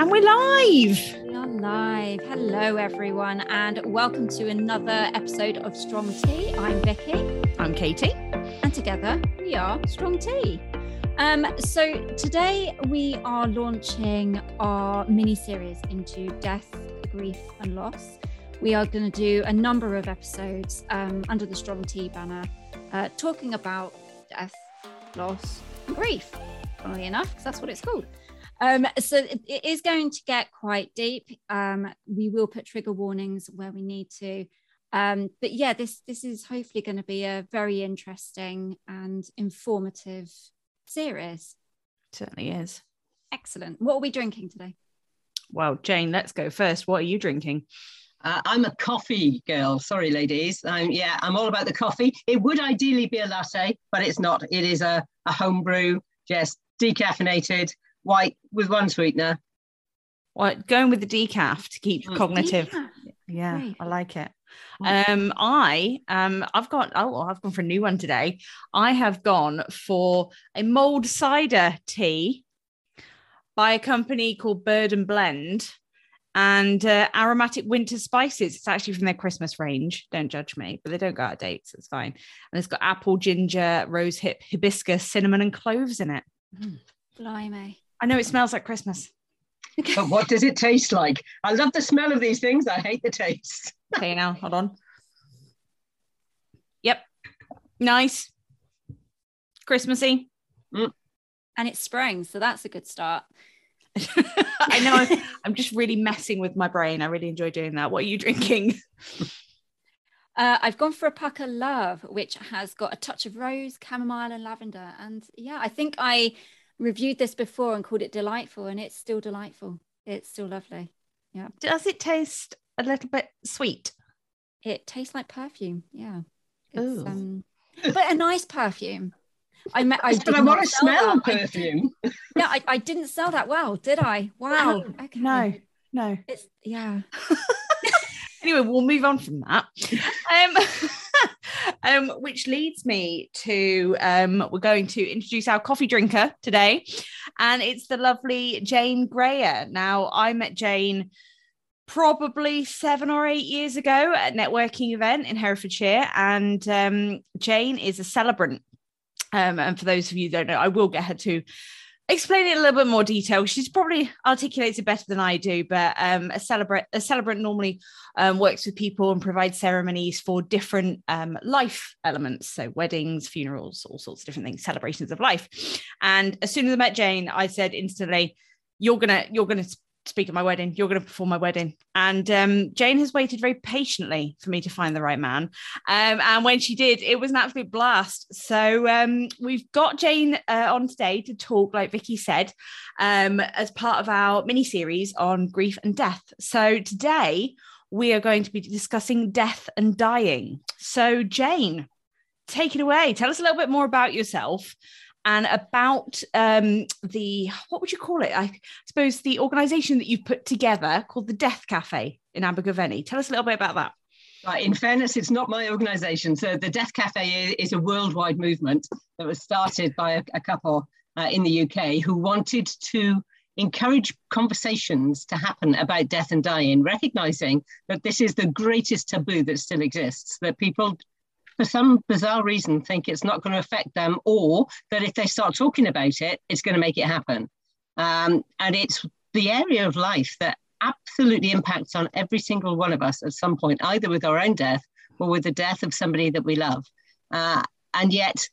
And we're live. We are live. Hello, everyone, and welcome to another episode of Strong Tea. I'm Vicky. I'm Katie. And together we are Strong Tea. Um, so today we are launching our mini series into death, grief, and loss. We are going to do a number of episodes um, under the Strong Tea banner, uh, talking about death, loss, and grief. Funnily enough, because that's what it's called. Um, so it, it is going to get quite deep. Um, we will put trigger warnings where we need to. Um, but yeah, this this is hopefully going to be a very interesting and informative series. Certainly is. Excellent. What are we drinking today? Well, Jane, let's go first. What are you drinking? Uh, I'm a coffee girl. Sorry, ladies. I'm, yeah, I'm all about the coffee. It would ideally be a latte, but it's not. It is a, a home brew, just decaffeinated, white with one sweetener. Well, going with the decaf to keep Mm. cognitive. Decaf. Yeah, Great. I like it. Mm. Um, I um, I've got oh, I've gone for a new one today. I have gone for a mulled cider tea by a company called Bird and Blend and uh, aromatic winter spices. It's actually from their Christmas range. Don't judge me, but they don't go out of date, so it's fine. And it's got apple, ginger, rose hip, hibiscus, cinnamon, and cloves in it. Blimey. I know it smells like Christmas. But what does it taste like? I love the smell of these things. I hate the taste. Okay, now hold on. Yep, nice, Christmassy. And it's spring, so that's a good start. I know. I'm, I'm just really messing with my brain. I really enjoy doing that. What are you drinking? Uh, I've gone for a pucker love, which has got a touch of rose, chamomile, and lavender. And yeah, I think I reviewed this before and called it delightful, and it's still delightful. It's still lovely. Yeah, Does it taste a little bit sweet? it tastes like perfume. Yeah, it's, Ooh. um, but a nice perfume. I met. I but I want to smell that. I- perfume. yeah, I, I didn't sell that well, did I? Wow. Okay. No, no. It's yeah. Anyway, we'll move on from that. Um, um, which leads me to um, we're going to introduce our coffee drinker today, and it's the lovely Jane Grayer. Now, I met Jane probably seven or eight years ago at a networking event in Herefordshire, and um, Jane is a celebrant. Um, and for those of you don't know, I will get her to explain it in a little bit more detail. She's probably articulates it better than I do, but um, a celebrant a celebrant normally um, works with people and provides ceremonies for different um, life elements, so weddings, funerals, all sorts of different things, celebrations of life. And as soon as I met Jane, I said instantly, "You're gonna you're gonna speak at my wedding. You're gonna perform my wedding." And um, Jane has waited very patiently for me to find the right man. Um, and when she did, it was an absolute blast. So um, we've got Jane uh, on today to talk, like Vicky said, um, as part of our mini series on grief and death. So today we are going to be discussing death and dying. So, Jane, take it away. Tell us a little bit more about yourself and about um, the what would you call it? I suppose the organization that you've put together called the Death Cafe in Abergavenny. Tell us a little bit about that. Right, in fairness, it's not my organisation. So the Death Cafe is a worldwide movement that was started by a, a couple uh, in the UK who wanted to encourage conversations to happen about death and dying, recognizing that this is the greatest taboo that still exists, that people for some bizarre reason think it's not going to affect them or that if they start talking about it it's going to make it happen. Um, and it's the area of life that absolutely impacts on every single one of us at some point either with our own death or with the death of somebody that we love. Uh, and yet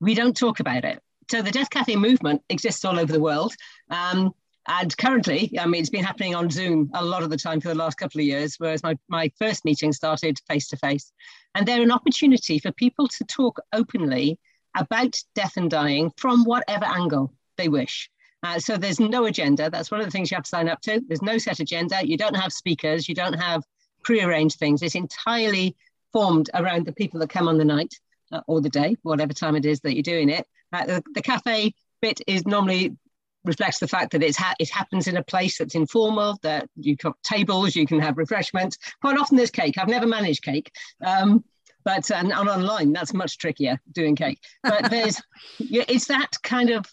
we don't talk about it. So the death cafe movement exists all over the world. Um, and currently, I mean, it's been happening on Zoom a lot of the time for the last couple of years, whereas my, my first meeting started face to face. And they're an opportunity for people to talk openly about death and dying from whatever angle they wish. Uh, so there's no agenda. That's one of the things you have to sign up to. There's no set agenda. You don't have speakers. You don't have prearranged things. It's entirely formed around the people that come on the night uh, or the day, whatever time it is that you're doing it. Uh, the, the cafe bit is normally reflects the fact that it's ha- it happens in a place that's informal, that you've got tables, you can have refreshments. Quite often there's cake. I've never managed cake. Um, but and, and online that's much trickier doing cake. But there's yeah, it's that kind of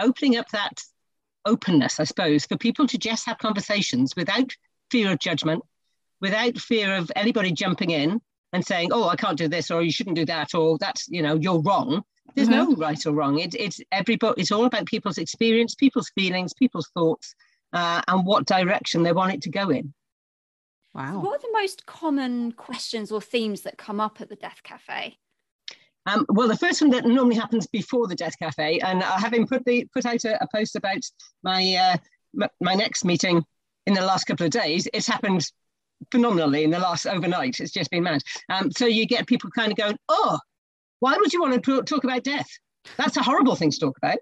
opening up that openness, I suppose, for people to just have conversations without fear of judgment, without fear of anybody jumping in and saying, "Oh, I can't do this," or "You shouldn't do that," or "That's you know you're wrong." There's mm-hmm. no right or wrong. It, it's everybody. It's all about people's experience, people's feelings, people's thoughts, uh, and what direction they want it to go in. Wow. What are the most common questions or themes that come up at the Death Cafe? Um, well, the first one that normally happens before the Death Cafe, and uh, having put the put out a, a post about my uh, m- my next meeting in the last couple of days, it's happened phenomenally in the last overnight. It's just been mad. Um, so you get people kind of going, "Oh, why would you want to talk about death? That's a horrible thing to talk about."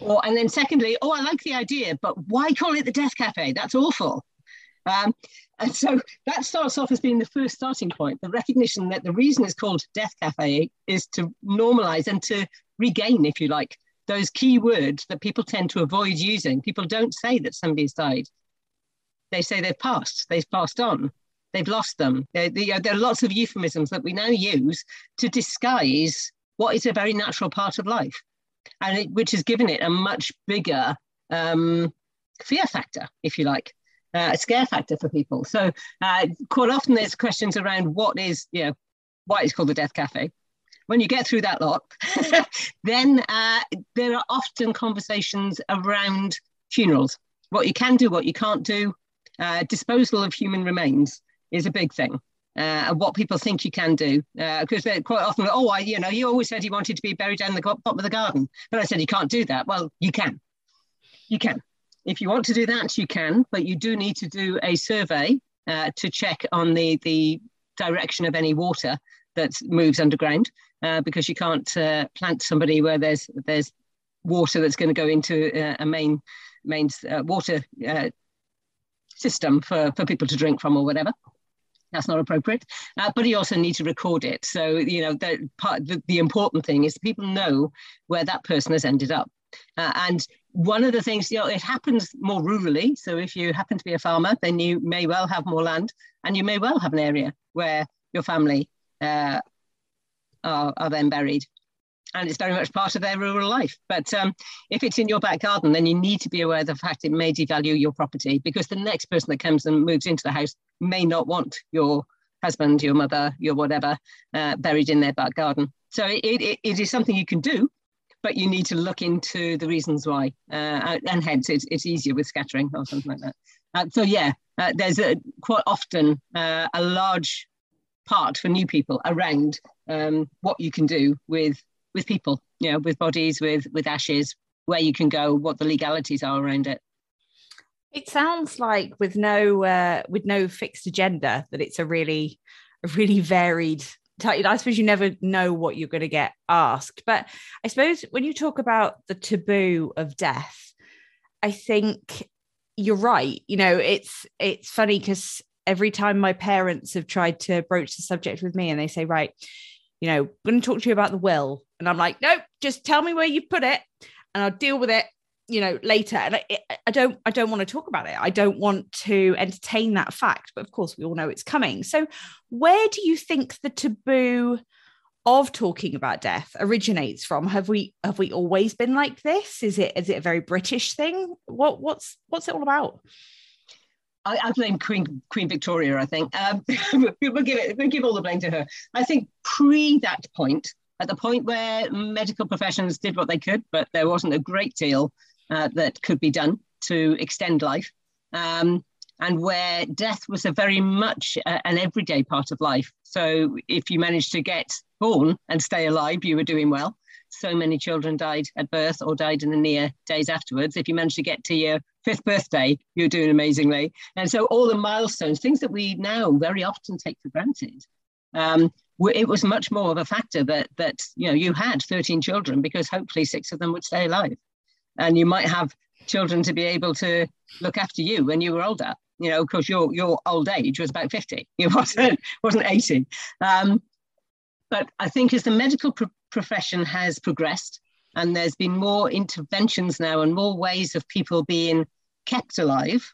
Or and then secondly, "Oh, I like the idea, but why call it the Death Cafe? That's awful." Um, and so that starts off as being the first starting point the recognition that the reason it's called Death Cafe is to normalize and to regain, if you like, those key words that people tend to avoid using. People don't say that somebody's died, they say they've passed, they've passed on, they've lost them. There, there are lots of euphemisms that we now use to disguise what is a very natural part of life, and it, which has given it a much bigger um, fear factor, if you like uh, a scare factor for people. So uh, quite often there's questions around what is, you know, why it's called the Death Cafe. When you get through that lot, then uh, there are often conversations around funerals, what you can do, what you can't do. Uh, disposal of human remains is a big thing. Uh, and what people think you can do, because uh, quite often, oh, I, you know, you always said you wanted to be buried down the bottom of the garden, but I said you can't do that. Well, you can, you can. If you want to do that, you can, but you do need to do a survey uh, to check on the, the direction of any water that moves underground, uh, because you can't uh, plant somebody where there's there's water that's going to go into uh, a main main water system for, for people to drink from or whatever that's not appropriate. Uh, but you also need to record it. So, you know, the, part, the, the important thing is people know where that person has ended up. Uh, and one of the things, you know, it happens more rurally. So if you happen to be a farmer, then you may well have more land and you may well have an area where your family uh, are, are then buried. And it's very much part of their rural life. But um, if it's in your back garden, then you need to be aware of the fact it may devalue your property because the next person that comes and moves into the house may not want your husband, your mother, your whatever uh, buried in their back garden. So it, it, it is something you can do, but you need to look into the reasons why. Uh, and hence, it's, it's easier with scattering or something like that. Uh, so, yeah, uh, there's a, quite often uh, a large part for new people around um, what you can do with with people, you know, with bodies, with with ashes, where you can go, what the legalities are around it. It sounds like with no uh, with no fixed agenda that it's a really a really varied I suppose you never know what you're going to get asked. But I suppose when you talk about the taboo of death, I think you're right. You know, it's it's funny because every time my parents have tried to broach the subject with me and they say, right, you know, I'm going to talk to you about the will. And I'm like, nope, just tell me where you put it and I'll deal with it you know later. And I, I don't i don't want to talk about it. I don't want to entertain that fact but of course we all know it's coming. So where do you think the taboo of talking about death originates from? Have we have we always been like this? Is it is it a very british thing? What what's what's it all about I, I blame Queen Queen Victoria. I think um, we'll give it. We'll give all the blame to her. I think pre that point, at the point where medical professions did what they could, but there wasn't a great deal uh, that could be done to extend life, um, and where death was a very much uh, an everyday part of life. So if you managed to get born and stay alive, you were doing well. So many children died at birth or died in the near days afterwards. If you managed to get to your fifth birthday, you're doing amazingly. And so all the milestones, things that we now very often take for granted, um, it was much more of a factor that that you know you had 13 children because hopefully six of them would stay alive. And you might have children to be able to look after you when you were older. You know because your your old age was about 50 it wasn't wasn't 80 um, but i think as the medical pro- profession has progressed and there's been more interventions now and more ways of people being kept alive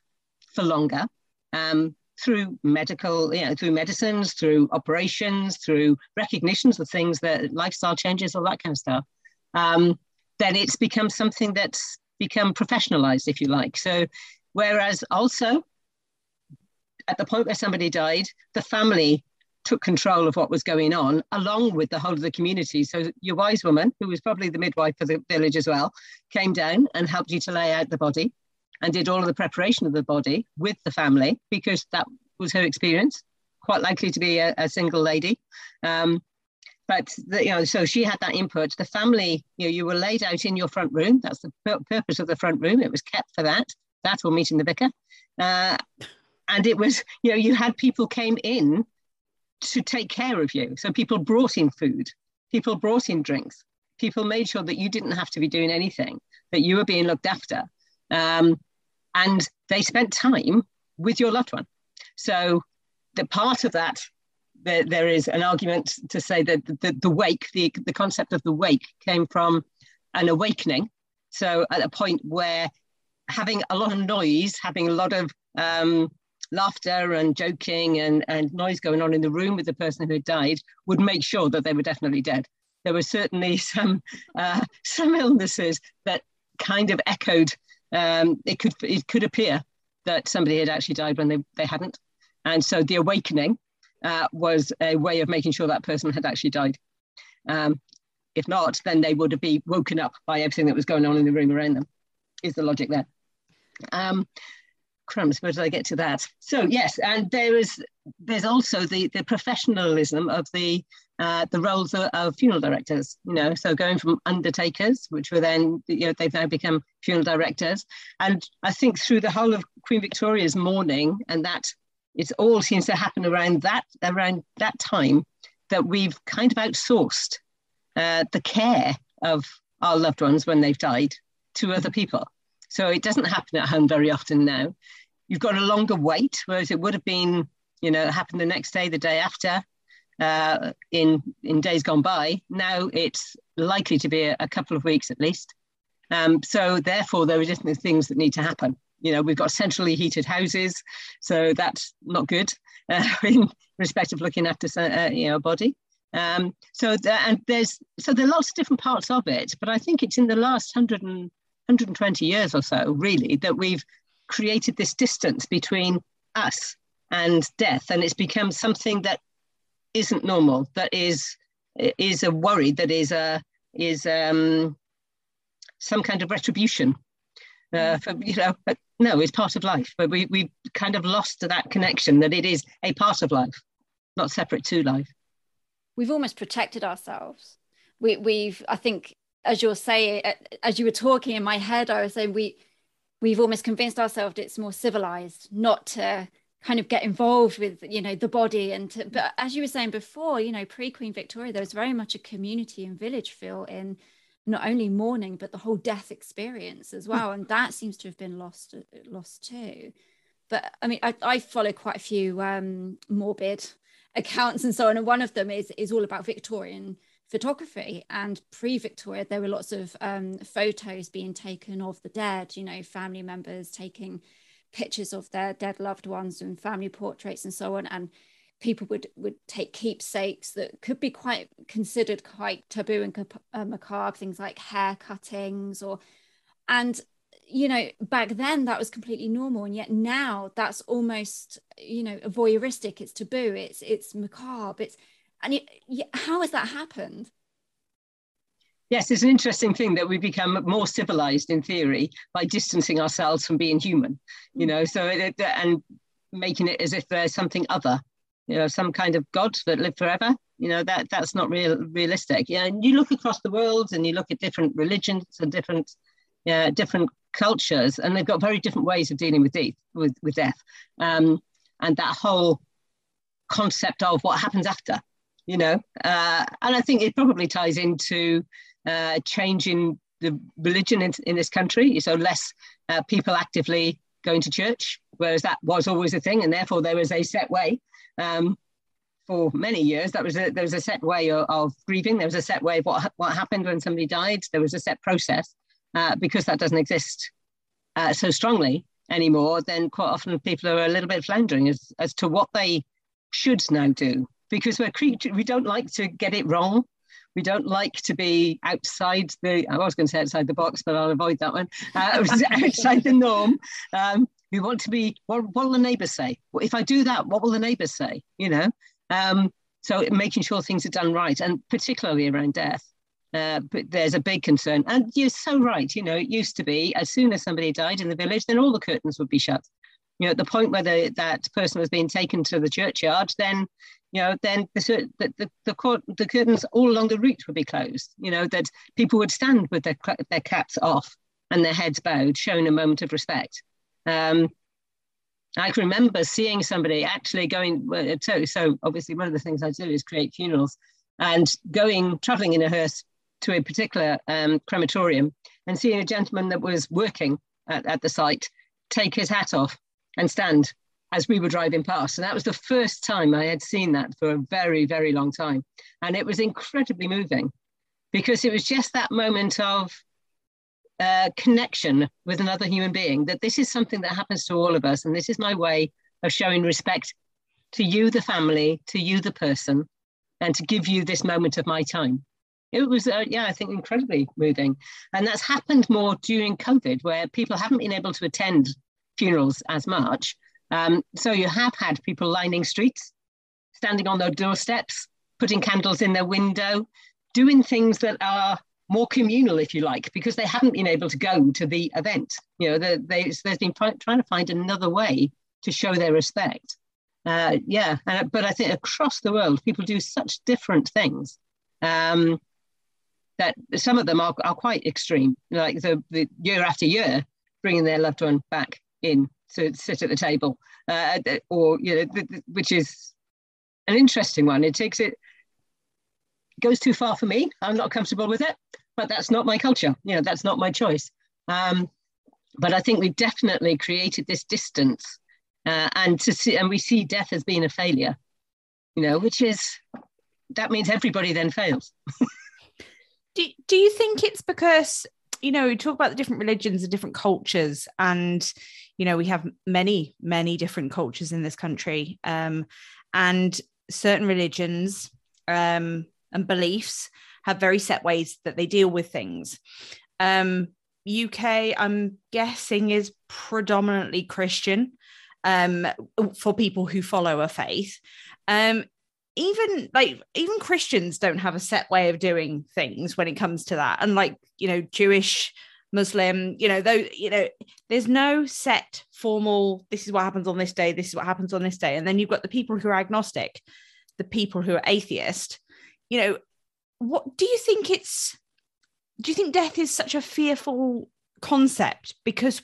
for longer um, through medical, you know, through medicines, through operations, through recognitions of things that lifestyle changes, all that kind of stuff. Um, then it's become something that's become professionalized, if you like. So, whereas also at the point where somebody died, the family took control of what was going on, along with the whole of the community. So your wise woman, who was probably the midwife for the village as well, came down and helped you to lay out the body and did all of the preparation of the body with the family because that was her experience. Quite likely to be a, a single lady. Um, but the, you know, so she had that input. The family, you know, you were laid out in your front room. That's the purpose of the front room. It was kept for that. That or meeting the vicar. Uh, and it was, you know, you had people came in to take care of you. So people brought in food, people brought in drinks, people made sure that you didn't have to be doing anything, that you were being looked after. Um, and they spent time with your loved one. So the part of that, there, is an argument to say that the, the, the wake, the, the concept of the wake came from an awakening. So at a point where having a lot of noise, having a lot of um, laughter and joking and, and noise going on in the room with the person who had died would make sure that they were definitely dead. There were certainly some uh, some illnesses that kind of echoed. Um, it could it could appear that somebody had actually died when they, they hadn't, and so the awakening uh, was a way of making sure that person had actually died. Um, if not, then they would have been woken up by everything that was going on in the room around them. Is the logic there? Um, crumbs where did i get to that? So yes and there is there's also the the professionalism of the uh, the roles of, of, funeral directors you know so going from undertakers which were then you know they've now become funeral directors. And i think through the whole of queen victoria's mourning and that it all seems to happen around that around that time that we've kind of outsourced uh, the care of our loved ones when they've died to other people so it doesn't happen at home very often now. You've got a longer wait, whereas it would have been, you know, happened the next day, the day after, uh, in in days gone by. Now it's likely to be a, a couple of weeks at least. Um, so therefore, there are different things that need to happen. You know, we've got centrally heated houses, so that's not good uh, in respect of looking after uh, you know body. Um, so the, and there's so there are lots of different parts of it, but I think it's in the last hundred and 120 years or so, really, that we've created this distance between us and death. And it's become something that isn't normal, that is is a worry, that is a is um, some kind of retribution. Uh, for, you know, but no, it's part of life. But we we kind of lost that connection that it is a part of life, not separate to life. We've almost protected ourselves. We, we've, I think, as you're saying, as you were talking in my head, I was saying we we've almost convinced ourselves it's more civilized not to kind of get involved with you know the body and to, but as you were saying before you know pre queen victoria there was very much a community and village feel in not only mourning but the whole death experience as well. And that seems to have been lost lost too. But i mean i, I follow quite a few um morbid accounts and so on. And one of them is is all about victorian photography and pre-victoria there were lots of um, photos being taken of the dead you know family members taking pictures of their dead loved ones and family portraits and so on. And people would would take keepsakes that could be quite considered quite taboo and uh, macabre things like hair cuttings or and you know back then that was completely normal. And yet now that's almost you know voyeuristic. It's taboo. It's it's macabre. It's and it, how has that happened? Yes, it's an interesting thing that we become more civilized in theory by distancing ourselves from being human, you mm. know, so it, and making it as if there's something other, you know, some kind of God that lived forever. You know, that that's not real realistic. Yeah, and you look across the world and you look at different religions and different yeah, different cultures, and they've got very different ways of dealing with death. With, with death, um, and that whole concept of what happens after you know, uh, and I think it probably ties into uh, changing the religion in, in this country. So less uh, people actively going to church, whereas that was always a thing, and therefore there was a set way. Um, for many years, that was a, there was a set way of, of, grieving. There was a set way of what what happened when somebody died. There was a set process. Uh, because that doesn't exist uh, so strongly anymore, then quite often people are a little bit floundering as, as to what they should now do because we're creature we don't like to get it wrong We don't like to be outside the, I was going to say outside the box, but I'll avoid that one. Uh, outside the norm. Um, we want to be, what, what will the neighbours say? If I do that, what will the neighbours say? You know? Um, so making sure things are done right, and particularly around death. Uh, but there's a big concern. And you're so right. You know, it used to be as soon as somebody died in the village, then all the curtains would be shut. You know, at the point where the, that person was being taken to the churchyard, then, you know, then the, the, the, court, the curtains all along the route would be closed. You know, that people would stand with their, their caps off and their heads bowed, showing a moment of respect. Um, I can remember seeing somebody actually going, so, so obviously one of the things I do is create funerals and going, traveling in a hearse to a particular um, crematorium and seeing a gentleman that was working at, at the site take his hat off and stand as we were driving past. And that was the first time I had seen that for a very, very long time. And it was incredibly moving because it was just that moment of uh, connection with another human being that this is something that happens to all of us. And this is my way of showing respect to you, the family, to you, the person, and to give you this moment of my time. It was, uh, yeah, I think incredibly moving. And that's happened more during COVID, where people haven't been able to attend funerals as much. Um, so you have had people lining streets, standing on their doorsteps, putting candles in their window, doing things that are more communal, if you like, because they haven't been able to go to the event. You know, they, they, there's been trying to find another way to show their respect. Uh, yeah, but I think across the world, people do such different things um, that some of them are, are quite extreme. Like the, the year after year, bringing their loved one back in to sit at the table, uh, or you know, which is an interesting one. It takes it goes too far for me. I'm not comfortable with it, but that's not my culture. You know, that's not my choice. Um, but I think we've definitely created this distance, uh, and to see, and we see death as being a failure. You know, which is that means everybody then fails. do, do you think it's because you know we talk about the different religions and different cultures and you know we have many many different cultures in this country um, and certain religions um, and beliefs have very set ways that they deal with things. Um, UK, I'm guessing, is predominantly Christian um, for people who follow a faith. Um, even like even Christians don't have a set way of doing things when it comes to that. And like, you know, Jewish, Muslim, you know, though, you know, there's no set formal, this is what happens on this day, this is what happens on this day. And then you've got the people who are agnostic, the people who are atheist, you know, what do you think it's do you think death is such a fearful concept because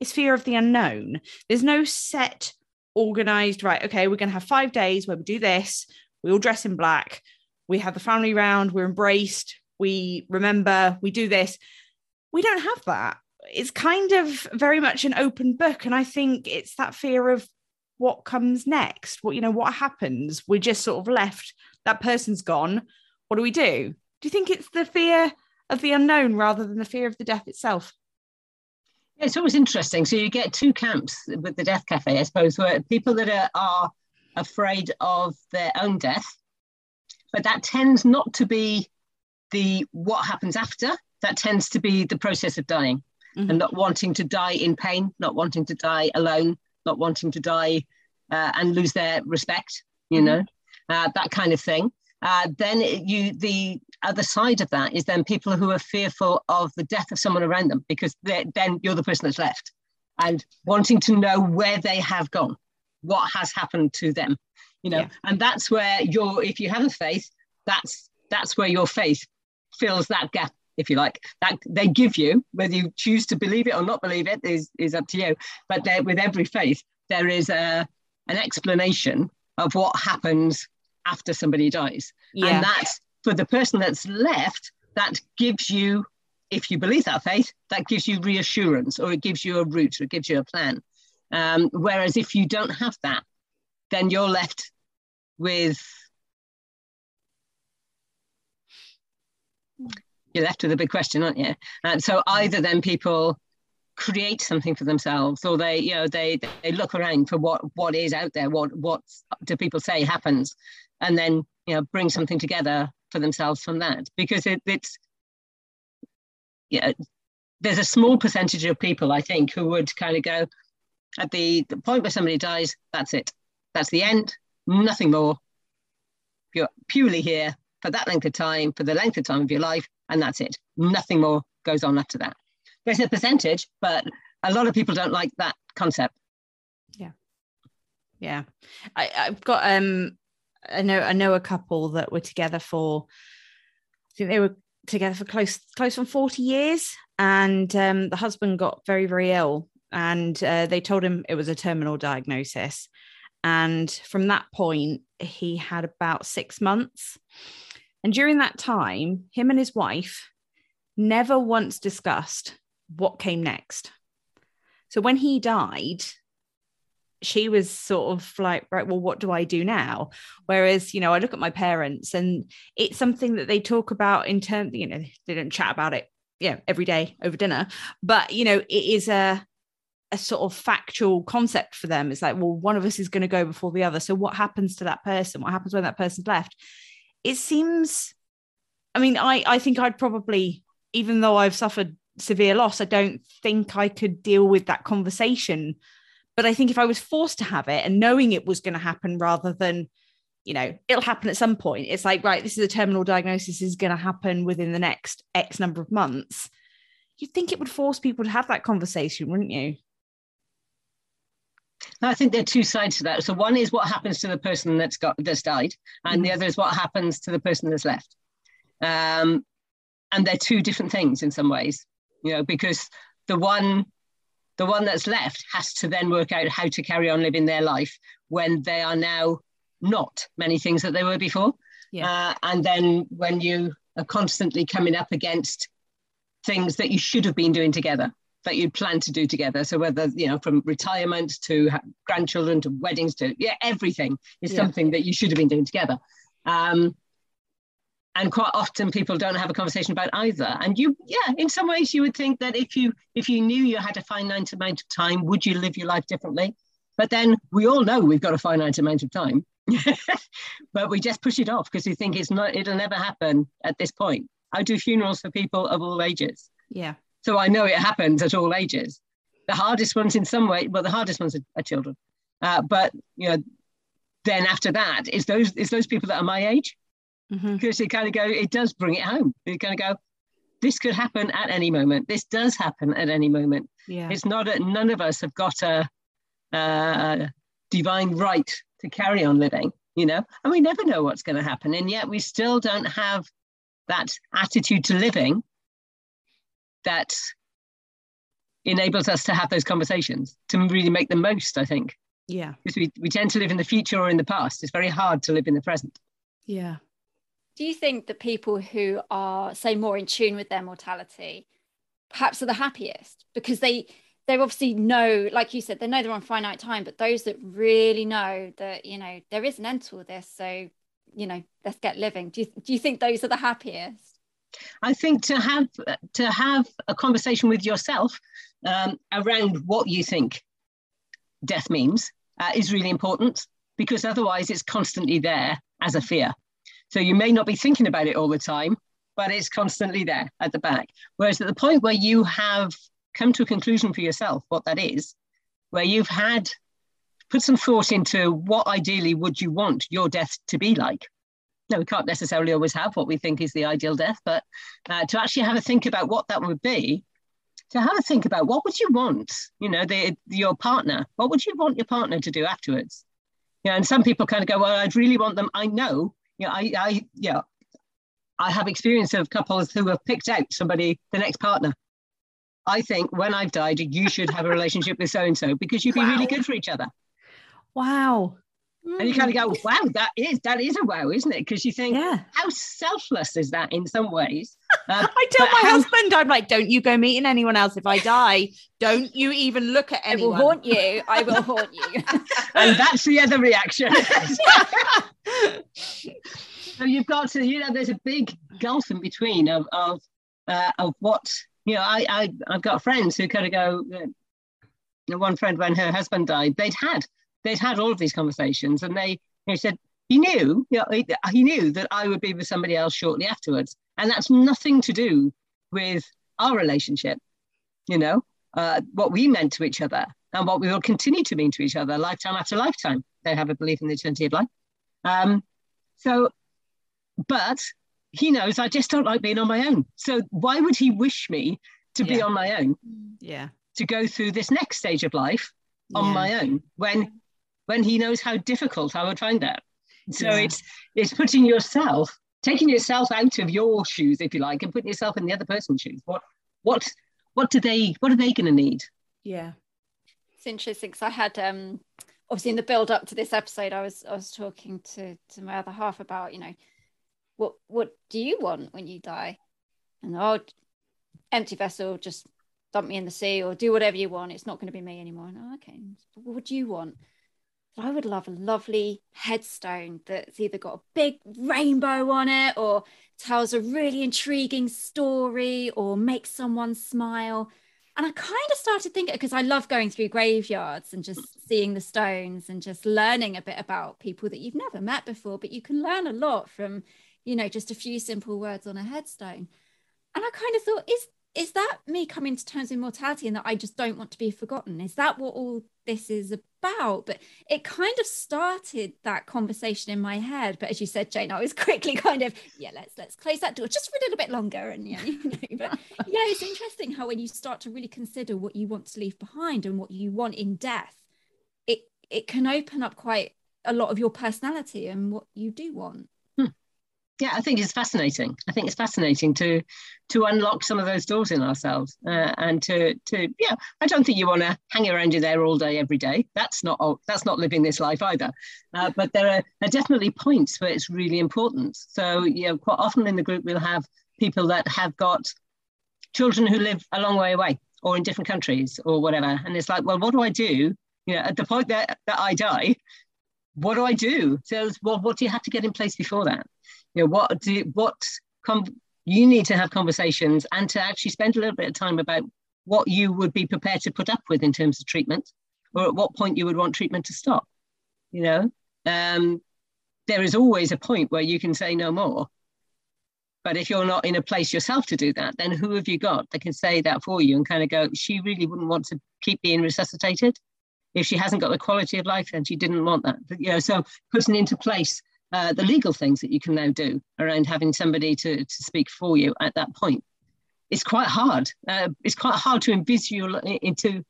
it's fear of the unknown? There's no set organized, right? Okay, we're going to have five days where we do this, we all dress in black, we have the family round, we're embraced, we remember, we do this. We don't have that. It's kind of very much an open book. And I think it's that fear of what comes next, what, you know, what happens. We're just sort of left that person's gone. What do we do? Do you think it's the fear of the unknown rather than the fear of the death itself? Yeah, it's always interesting. So you get two camps with the Death Cafe, I suppose, where people that are, are afraid of their own death, but that tends not to be the what happens after. That tends to be the process of dying mm-hmm. and not wanting to die in pain, not wanting to die alone, not wanting to die uh, and lose their respect. You mm-hmm. know, uh, that kind of thing. Uh, then you the other side of that is then people who are fearful of the death of someone around them because then you're the person that's left and wanting to know where they have gone what has happened to them you know yeah. and that's where your if you have a faith that's that's where your faith fills that gap if you like that they give you whether you choose to believe it or not believe it is is up to you but there, with every faith there is a an explanation of what happens after somebody dies. Yeah. And that's for the person that's left, that gives you, if you believe that faith, that gives you reassurance or it gives you a route or it gives you a plan. Um, whereas if you don't have that, then you're left with you're left with a big question, aren't you? And so either then people create something for themselves or they you know they they look around for what what is out there what what do people say happens and then you know bring something together for themselves from that. Because it, it's yeah there's a small percentage of people i think who would kind of go at the, the point where somebody dies that's it. That's the end. Nothing more. You're purely here for that length of time for the length of time of your life and that's it. Nothing more goes on after that. There's a percentage but a lot of people don't like that concept. Yeah. Yeah. I, i've got um I know I know a couple that were together for I think they were together for close close on 40 years and um, the husband got very very ill and uh, they told him it was a terminal diagnosis. And from that point he had about 6 months and during that time him and his wife never once discussed what came next. So when he died she was sort of like right well what do i do now? Whereas you know i look at my parents and it's something that they talk about in terms you know they don't chat about it yeah every day over dinner. But you know it is a a sort of factual concept for them. It's like well one of us is going to go before the other. So what happens to that person? What happens when that person's left it seems i mean i i think i'd probably even though i've suffered severe loss i don't think i could deal with that conversation but I think if I was forced to have it and knowing it was going to happen rather than, you know, it'll happen at some point, it's like, right, this is a terminal diagnosis is going to happen within the next X number of months. You'd think it would force people to have that conversation, wouldn't you? I think there are two sides to that. So one is what happens to the person that's got that's died, and mm the other is what happens to the person that's left. Um, and they're two different things in some ways, you know, because the one the one that's left has to then work out how to carry on living their life when they are now not many things that they were before. Yeah. Uh, and then when you are constantly coming up against things that you should have been doing together, that you plan to do together. So whether you know from retirement to grandchildren to weddings to yeah everything is yeah. something that you should have been doing together. Um, and quite often people don't have a conversation about either and you yeah in some ways you would think that if you if you knew you had a finite amount of time would you live your life differently but then we all know we've got a finite amount of time but we just push it off because we think it's not it'll never happen at this point i do funerals for people of all ages yeah so i know it happens at all ages the hardest ones in some way well the hardest ones are, are children uh, but you know then after that is those is those people that are my age mm-hmm. because it kind of go, it does bring it home. It kind of go, this could happen at any moment. This does happen at any moment. Yeah. It's not that none of us have got a, a divine right to carry on living, you know, and we never know what's going to happen. And yet we still don't have that attitude to living that enables us to have those conversations to really make the most, I think. Yeah. Because we, we tend to live in the future or in the past. It's very hard to live in the present. Yeah do you think that people who are say more in tune with their mortality perhaps are the happiest because they they obviously know like you said they know they're on finite time but those that really know that you know there is an end to all this so you know let's get living do you, do you think those are the happiest i think to have to have a conversation with yourself um, around what you think death means uh, is really important because otherwise it's constantly there as a fear so you may not be thinking about it all the time, but it's constantly there at the back. Whereas at the point where you have come to a conclusion for yourself, what that is, where you've had put some thought into what ideally would you want your death to be like. Now, we can't necessarily always have what we think is the ideal death, but uh, to actually have a think about what that would be, to have a think about what would you want, you know, the, your partner, what would you want your partner to do afterwards? Yeah, and some people kind of go, well, I'd really want them. I know you know, I, I, yeah, I have experience of couples who have picked out somebody, the next partner. I think when I've died, you should have a relationship with so and so because you'd be wow. really good for each other. Wow. And you kind of go, wow, that is that is a wow, isn't it? Because you think, yeah. how selfless is that in some ways? Uh, I tell my how... husband, I'm like, don't you go meeting anyone else. If I die, don't you even look at anyone. I will haunt you. I will haunt you. and that's the other reaction. so you've got to, you know, there's a big gulf in between of of uh, of what you know. I, I I've got friends who kind of go. Know, one friend when her husband died, they'd had they'd had all of these conversations, and they they said, he knew, you know, he, he knew that I would be with somebody else shortly afterwards. And that's nothing to do with our relationship, you know, uh, what we meant to each other and what we will continue to mean to each other lifetime after lifetime. They have a belief in the eternity of life. Um, so, but he knows I just don't like being on my own. So why would he wish me to yeah. be on my own? Yeah. To go through this next stage of life on yeah. my own when when he knows how difficult I would find that. So yeah. it's it's putting yourself, taking yourself out of your shoes, if you like, and putting yourself in the other person's shoes. What what what do they what are they going to need? Yeah, it's interesting because I had um obviously in the build up to this episode, I was I was talking to to my other half about you know what what do you want when you die, and oh, empty vessel, just dump me in the sea or do whatever you want. It's not going to be me anymore. And, oh, okay, what do you want? I would love a lovely headstone that's either got a big rainbow on it or tells a really intriguing story or makes someone smile. And I kind of started thinking because I love going through graveyards and just seeing the stones and just learning a bit about people that you've never met before, but you can learn a lot from, you know, just a few simple words on a headstone. And I kind of thought, is is that me coming to terms with mortality and that I just don't want to be forgotten? Is that what all this is about? But it kind of started that conversation in my head. But as you said, Jane, I was quickly kind of, yeah, let's let's close that door just for a little bit longer. And yeah, you know, but yeah, it's interesting how when you start to really consider what you want to leave behind and what you want in death, it it can open up quite a lot of your personality and what you do want yeah, I think it's fascinating. I think it's fascinating to to unlock some of those doors in ourselves uh, and to to yeah. I don't think you want to hang around in there all day every day. That's not that's not living this life either. Uh, but there are, are definitely points where it's really important. So you know, quite often in the group we'll have people that have got children who live a long way away or in different countries or whatever, and it's like, well, what do I do? You know, at the point that that I die, what do I do? So, well, what do you have to get in place before that? You know what do what com- you need to have conversations and to actually spend a little bit of time about what you would be prepared to put up with in terms of treatment or at what point you would want treatment to stop you know? Um, there is always a point where you can say no more. But if you're not in a place yourself to do that then who have you got that can say that for you and kind of go she really wouldn't want to keep being resuscitated. If she hasn't got the quality of life then she didn't want that. But, you know so putting into place uh, the legal things that you can now do around having somebody to, to speak for you at that point. It's quite hard. Uh, it's quite hard to visual, into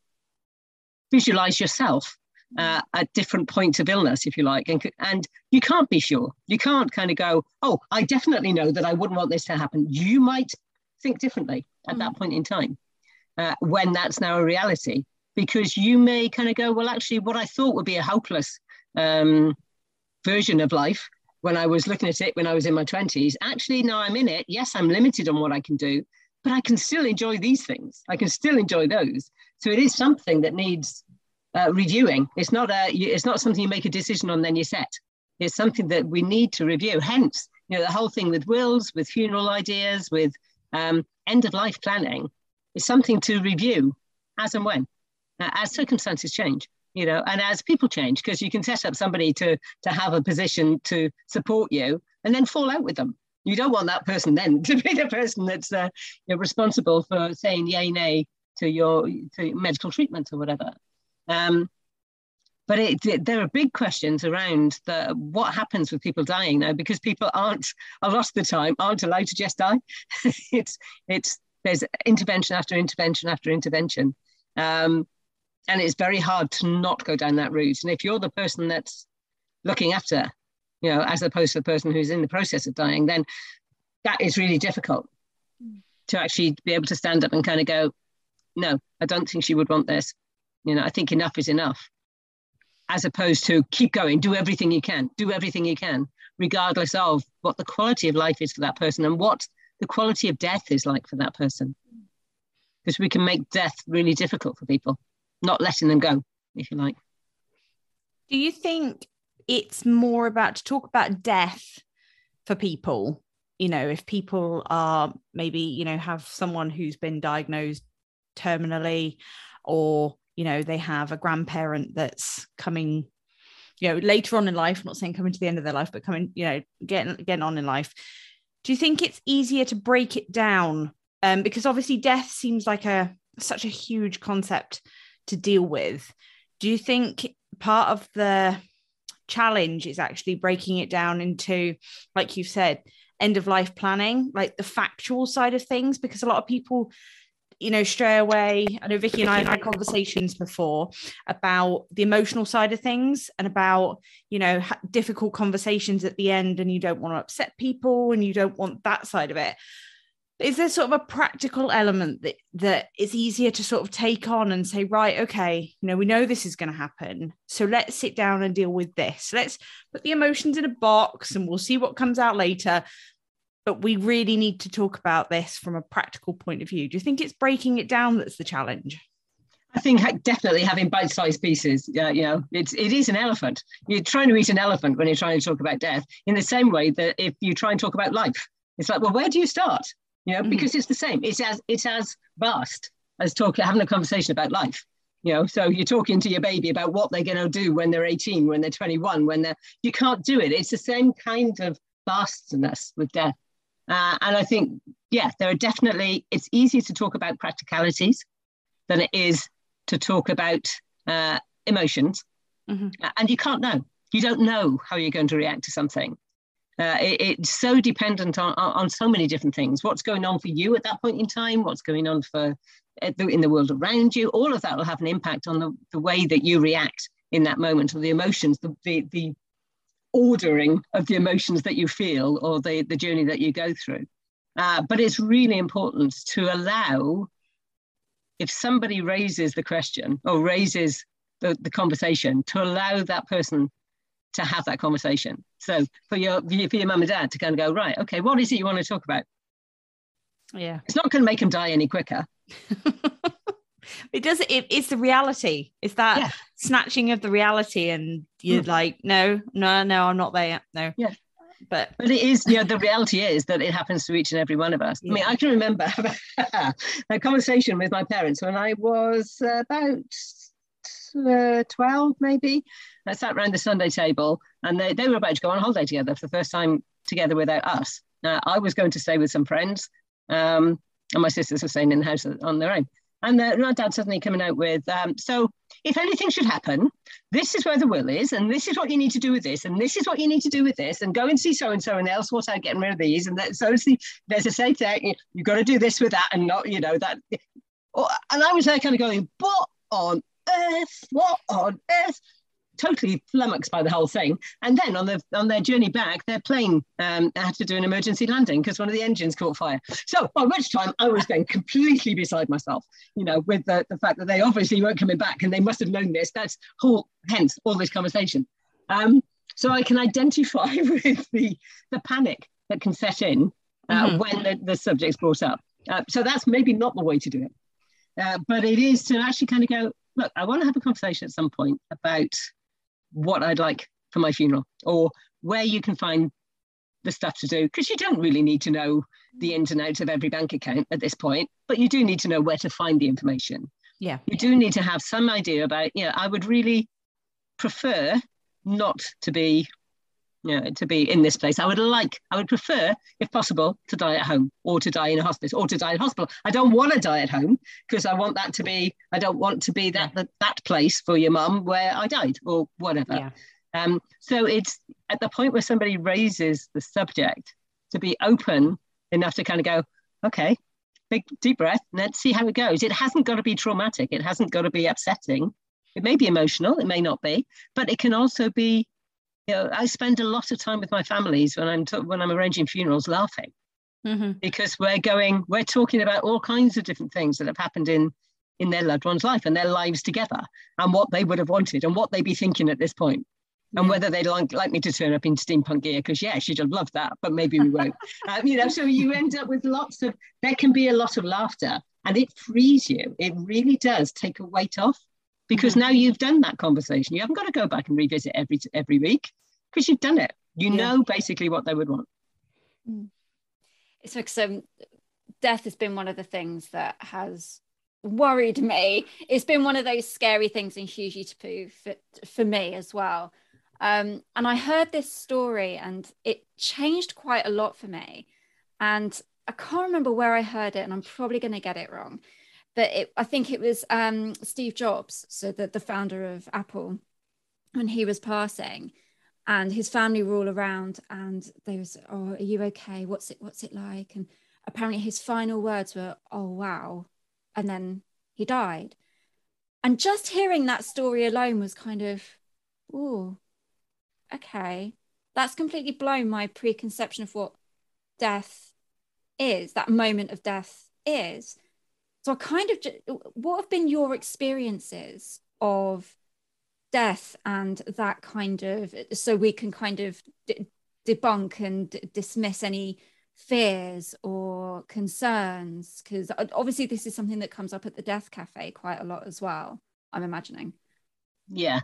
visualize yourself uh, at different points of illness, if you like, and, and you can't be sure. You can't kind of go, oh, I definitely know that I wouldn't want this to happen. You might think differently at mm that point in time uh, when that's now a reality, because you may kind of go, well, actually, what I thought would be a hopeless um, version of life when I was looking at it when I was in my 20s. Actually, now I'm in it. Yes, I'm limited on what I can do, but I can still enjoy these things. I can still enjoy those. So it is something that needs uh, reviewing. It's not a. It's not something you make a decision on then you're set. It's something that we need to review. Hence, you know, the whole thing with wills, with funeral ideas, with um, end of life planning is something to review as and when, uh, as circumstances change you know and as people change because you can set up somebody to to have a position to support you and then fall out with them. You don't want that person then to be the person that's uh, you responsible for saying yay nay to your to medical treatment or whatever. Um, but it, it, there are big questions around the what happens with people dying now because people aren't a lot of the time aren't allowed to just die. It's it's there's intervention after intervention after intervention. Um, and it's very hard to not go down that route. And if you're the person that's looking after, you know, as opposed to the person who's in the process of dying, then that is really difficult to actually be able to stand up and kind of go, no, I don't think she would want this. You know, I think enough is enough. As opposed to keep going, do everything you can, do everything you can, regardless of what the quality of life is for that person and what the quality of death is like for that person. Because we can make death really difficult for people not letting them go, if you like. Do you think it's more about to talk about death for people? You know, if people are maybe, you know, have someone who's been diagnosed terminally, or, you know, they have a grandparent that's coming you know, later on in life, I'm not saying coming to the end of their life, but coming, you know, getting getting on in life. Do you think it's easier to break it down? Um, because obviously death seems like a such a huge concept to deal with. Do you think part of the challenge is actually breaking it down into, like you've said, end of life planning, like the factual side of things? Because a lot of people you know, stray away. I know Vicky and I have had conversations before about the emotional side of things and about, you know, difficult conversations at the end, and you don't want to upset people and you don't want that side of it. Is there sort of a practical element that that is easier to sort of take on and say, right, okay, you know, we know this is going to happen, so let's sit down and deal with this. Let's put the emotions in a box, and we'll see what comes out later but we really need to talk about this from a practical point of view. Do you think it's breaking it down that's the challenge? I think definitely having bite-sized pieces. Uh, you know, it's it is an elephant. You're trying to eat an elephant when you're trying to talk about death. In the same way that if you try and talk about life, it's like, well, where do you start? You know, mm-hmm. because it's the same. It's as it's as vast as talking having a conversation about life. You know, so you're talking to your baby about what they're going to do when they're 18, when they're 21, when they're you can't do it. It's the same kind of vastness with death. Uh, and I think, yeah, there are definitely, it's easier to talk about practicalities than it is to talk about uh, emotions. Mm-hmm. And you can't know. You don't know how you're going to react to something. Uh, it, it's so dependent on, on so many different things. What's going on for you at that point in time? What's going on for uh, in the world around you? All of that will have an impact on the, the way that you react in that moment, or the emotions, the, the, the ordering of the emotions that you feel or the, the journey that you go through. Uh, but it's really important to allow, if somebody raises the question or raises the, the conversation, to allow that person to have that conversation. So for your for your mum and dad to kind of go, right, okay, what is it you want to talk about? Yeah. It's not going to make them die any quicker. it does it, it's the reality it's that yeah. snatching of the reality and you're mm. like no no no i'm not there yet no yeah but but it is Yeah, the reality is that it happens to each and every one of us yeah. i mean i can remember a conversation with my parents when i was about uh, 12 maybe i sat around the sunday table and they, they were about to go on holiday together for the first time together without us now i was going to stay with some friends um, and my sisters were staying in the house on their own and uh, my dad suddenly coming out with, um, so if anything should happen, this is where the will is, and this is what you need to do with this, and this is what you need to do with this, and go and see so and so, and they'll sort out getting rid of these. And that, so the, there's a safe there, you've got to do this with that, and not, you know, that. And I was there kind of going, what on earth? What on earth? Totally flummoxed by the whole thing. And then on the on their journey back, their plane um, had to do an emergency landing because one of the engines caught fire. So by which time I was going completely beside myself, you know, with the, the fact that they obviously weren't coming back and they must have known this. That's whole hence all this conversation. Um, so I can identify with the the panic that can set in uh, mm-hmm. when the, the subject's brought up. Uh, so that's maybe not the way to do it. Uh, but it is to actually kind of go, look, I want to have a conversation at some point about what I'd like for my funeral or where you can find the stuff to do because you don't really need to know the ins and outs of every bank account at this point but you do need to know where to find the information. Yeah. You do need to have some idea about you know i would really prefer not to be you know, to be in this place. I would like, I would prefer, if possible, to die at home or to die in a hospice or to die in hospital. I don't want to die at home because I want that to be, I don't want to be that that, that place for your mum where I died or whatever. Yeah. Um, so it's at the point where somebody raises the subject to be open enough to kind of go, okay, big deep breath, let's see how it goes. It hasn't got to be traumatic. It hasn't got to be upsetting. It may be emotional, it may not be, but it can also be you know, I spend a lot of time with my families when I'm t- when I'm arranging funerals, laughing mm-hmm. because we're going, we're talking about all kinds of different things that have happened in in their loved one's life and their lives together, and what they would have wanted and what they'd be thinking at this point, and whether they'd like, like me to turn up in steampunk gear because yeah, she'd have loved that, but maybe we won't. um, you know, so you end up with lots of there can be a lot of laughter, and it frees you. It really does take a weight off because mm-hmm. now you've done that conversation. You haven't got to go back and revisit every every week because you've done it. You yeah. know basically what they would want. Mm. It's like some death has been one of the things that has worried me. It's been one of those scary things in hugely taboo for, for me as well. Um, and I heard this story and it changed quite a lot for me. And I can't remember where I heard it, and I'm probably going to get it wrong. But it, I think it was um, Steve Jobs, so the, the founder of Apple, when he was passing, and his family were all around, and they was, "Oh, are you okay? What's it? What's it like?" And apparently, his final words were, "Oh, wow," and then he died. And just hearing that story alone was kind of, oh, okay, that's completely blown my preconception of what death is, that moment of death is. So I kind of, what have been your experiences of death and that kind of, so we can kind of d- debunk and d- dismiss any fears or concerns? Because obviously, this is something that comes up at the Death Cafe quite a lot as well, I'm imagining. Yeah,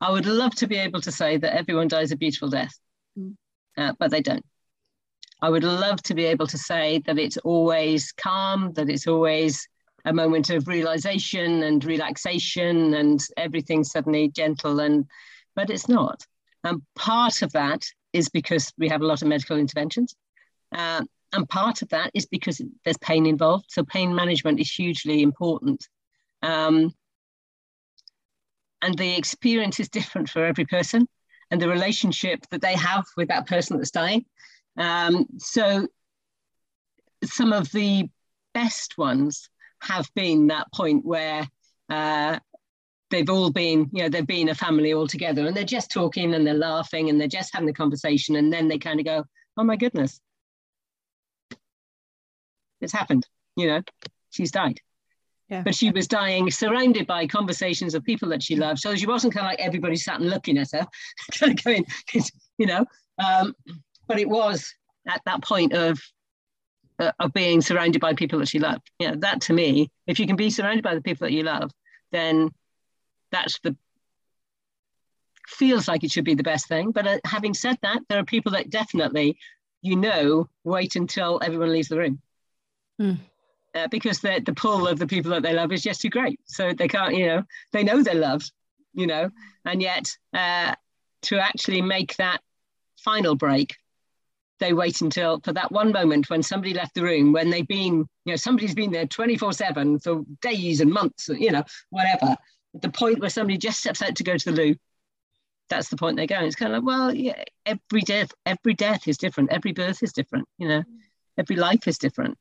I would love to be able to say that everyone dies a beautiful death, mm. uh, but they don't. I would love to be able to say that it's always calm, that it's always a moment of realization and relaxation and everything suddenly gentle and but it's not. And part of that is because we have a lot of medical interventions. Uh, and part of that is because there's pain involved. So pain management is hugely important. Um, and the experience is different for every person. And the relationship that they have with that person that's dying. Um, so some of the best ones have been that point where uh, they've all been, you know, they've been a family all together and they're just talking and they're laughing and they're just having the conversation. And then they kind of go, oh my goodness, it's happened, you know, she's died. Yeah. But she was dying, surrounded by conversations of people that she loved. So she wasn't kind of like everybody sat and looking at her, kind of going, you know. Um, but it was at that point of uh, of being surrounded by people that she loved. You know, that to me, if you can be surrounded by the people that you love, then that's the feels like it should be the best thing. But uh, having said that, there are people that definitely, you know, wait until everyone leaves the room. Mm uh, because the the pull of the people that they love is just too great. So they can't, you know, they know they're loved, you know, and yet uh, to actually make that final break, they wait until for that one moment when somebody left the room, when they've been, you know, somebody's been there 24 7 for days and months, you know, whatever. At the point where somebody just steps out to go to the loo, that's the point they go. It's kind of like, well, yeah, every death, every death is different. Every birth is different, you know, every life is different.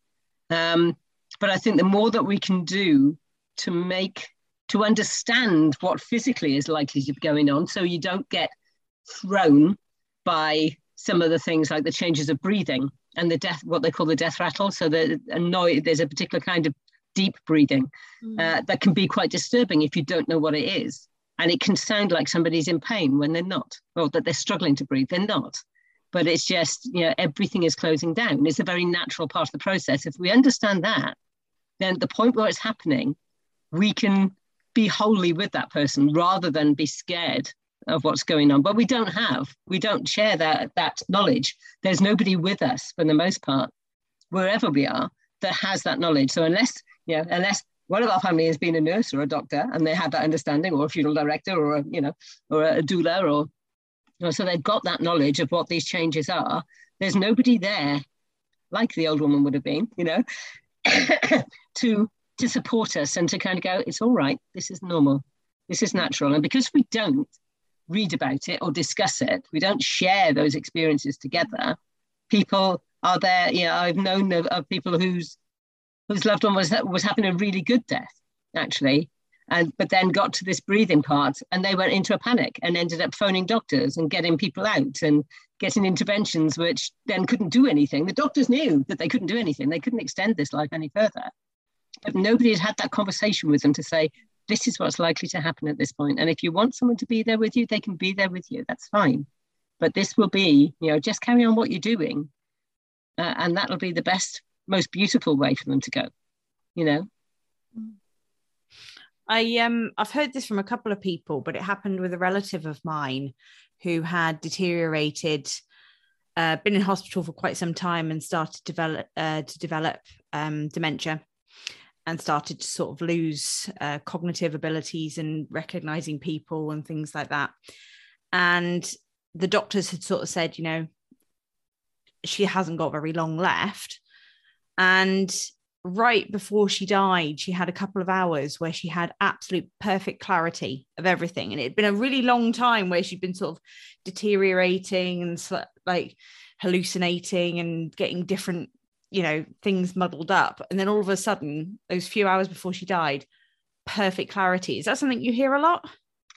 Um, but I think the more that we can do to make, to understand what physically is likely to be going on, so you don't get thrown by some of the things like the changes of breathing and the death, what they call the death rattle. So the there's a particular kind of deep breathing mm. uh, that can be quite disturbing if you don't know what it is. And it can sound like somebody's in pain when they're not, or that they're struggling to breathe. They're not. But it's just, you know, everything is closing down. It's a very natural part of the process. If we understand that, then the point where it's happening, we can be wholly with that person rather than be scared of what's going on. But we don't have, we don't share that that knowledge. There's nobody with us for the most part, wherever we are, that has that knowledge. So unless, you know, unless one of our family has been a nurse or a doctor and they have that understanding, or a funeral director, or a, you know, or a doula, or you know, so they've got that knowledge of what these changes are. There's nobody there, like the old woman would have been, you know, to to support us and to kind of go, it's all right, this is normal, this is natural. And because we don't read about it or discuss it, we don't share those experiences together, people are there, you know, I've known of, of people whose whose loved one was was having a really good death, actually. And, but then got to this breathing part and they went into a panic and ended up phoning doctors and getting people out and getting interventions which then couldn't do anything. The doctors knew that they couldn't do anything. They couldn't extend this life any further. But nobody had had that conversation with them to say, this is what's likely to happen at this point. And if you want someone to be there with you, they can be there with you. That's fine. But this will be, you know, just carry on what you're doing. Uh, and that'll be the best, most beautiful way for them to go, you know? I um I've heard this from a couple of people, but it happened with a relative of mine who had deteriorated, uh, been in hospital for quite some time, and started develop uh, to develop um, dementia, and started to sort of lose uh, cognitive abilities and recognizing people and things like that. and the doctors had sort of said, you know, she hasn't got very long left. And right before she died, she had a couple of hours where she had absolute perfect clarity of everything. And it had been a really long time where she'd been sort of deteriorating and like hallucinating and getting different, you know, things muddled up. And then all of a sudden, those few hours before she died, perfect clarity. Is that something you hear a lot?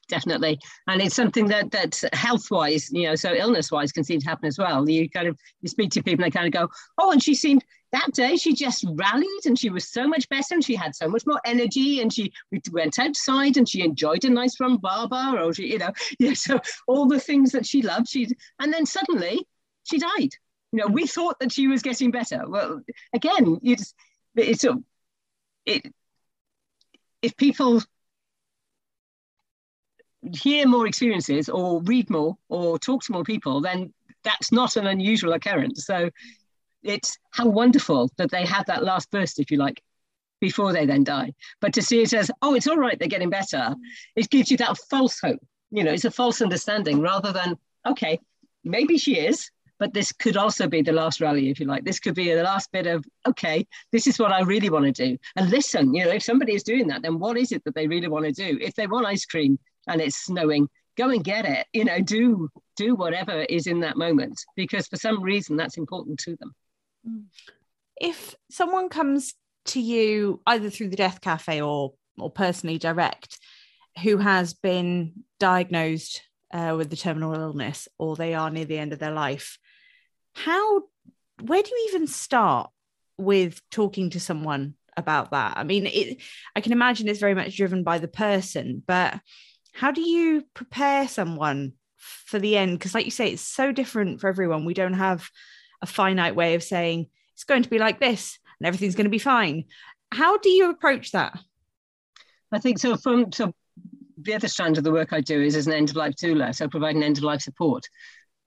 definitely and it's something that that health wise you know so illness wise can seem to happen as well you kind of you speak to people and they kind of go oh and she seemed that day she just rallied and she was so much better and she had so much more energy and she we went outside and she enjoyed a nice rum baba or she you know yeah so all the things that she loved she and then suddenly she died you know we thought that she was getting better well again it's it's it if people hear more experiences or read more or talk to more people, then that's not an unusual occurrence. So it's how wonderful that they have that last burst, if you like, before they then die. But to see it as, oh, it's all right, they're getting better, it gives you that false hope. You know, it's a false understanding rather than, okay, maybe she is, but this could also be the last rally, if you like. This could be the last bit of, okay, this is what I really want to do. And listen, you know, if somebody is doing that, then what is it that they really want to do? If they want ice cream, and it's snowing go and get it you know do do whatever is in that moment because for some reason that's important to them if someone comes to you either through the death cafe or or personally direct who has been diagnosed uh, with the terminal illness or they are near the end of their life how where do you even start with talking to someone about that? I mean it i can imagine it's very much driven by the person but how do you prepare someone for the end? Because like you say it's so different for everyone. We don't have a finite way of saying it's going to be like this and everything's going to be fine. How do you approach that? I think so from so the other strand of the work i do is as an end of life doula so providing end of life support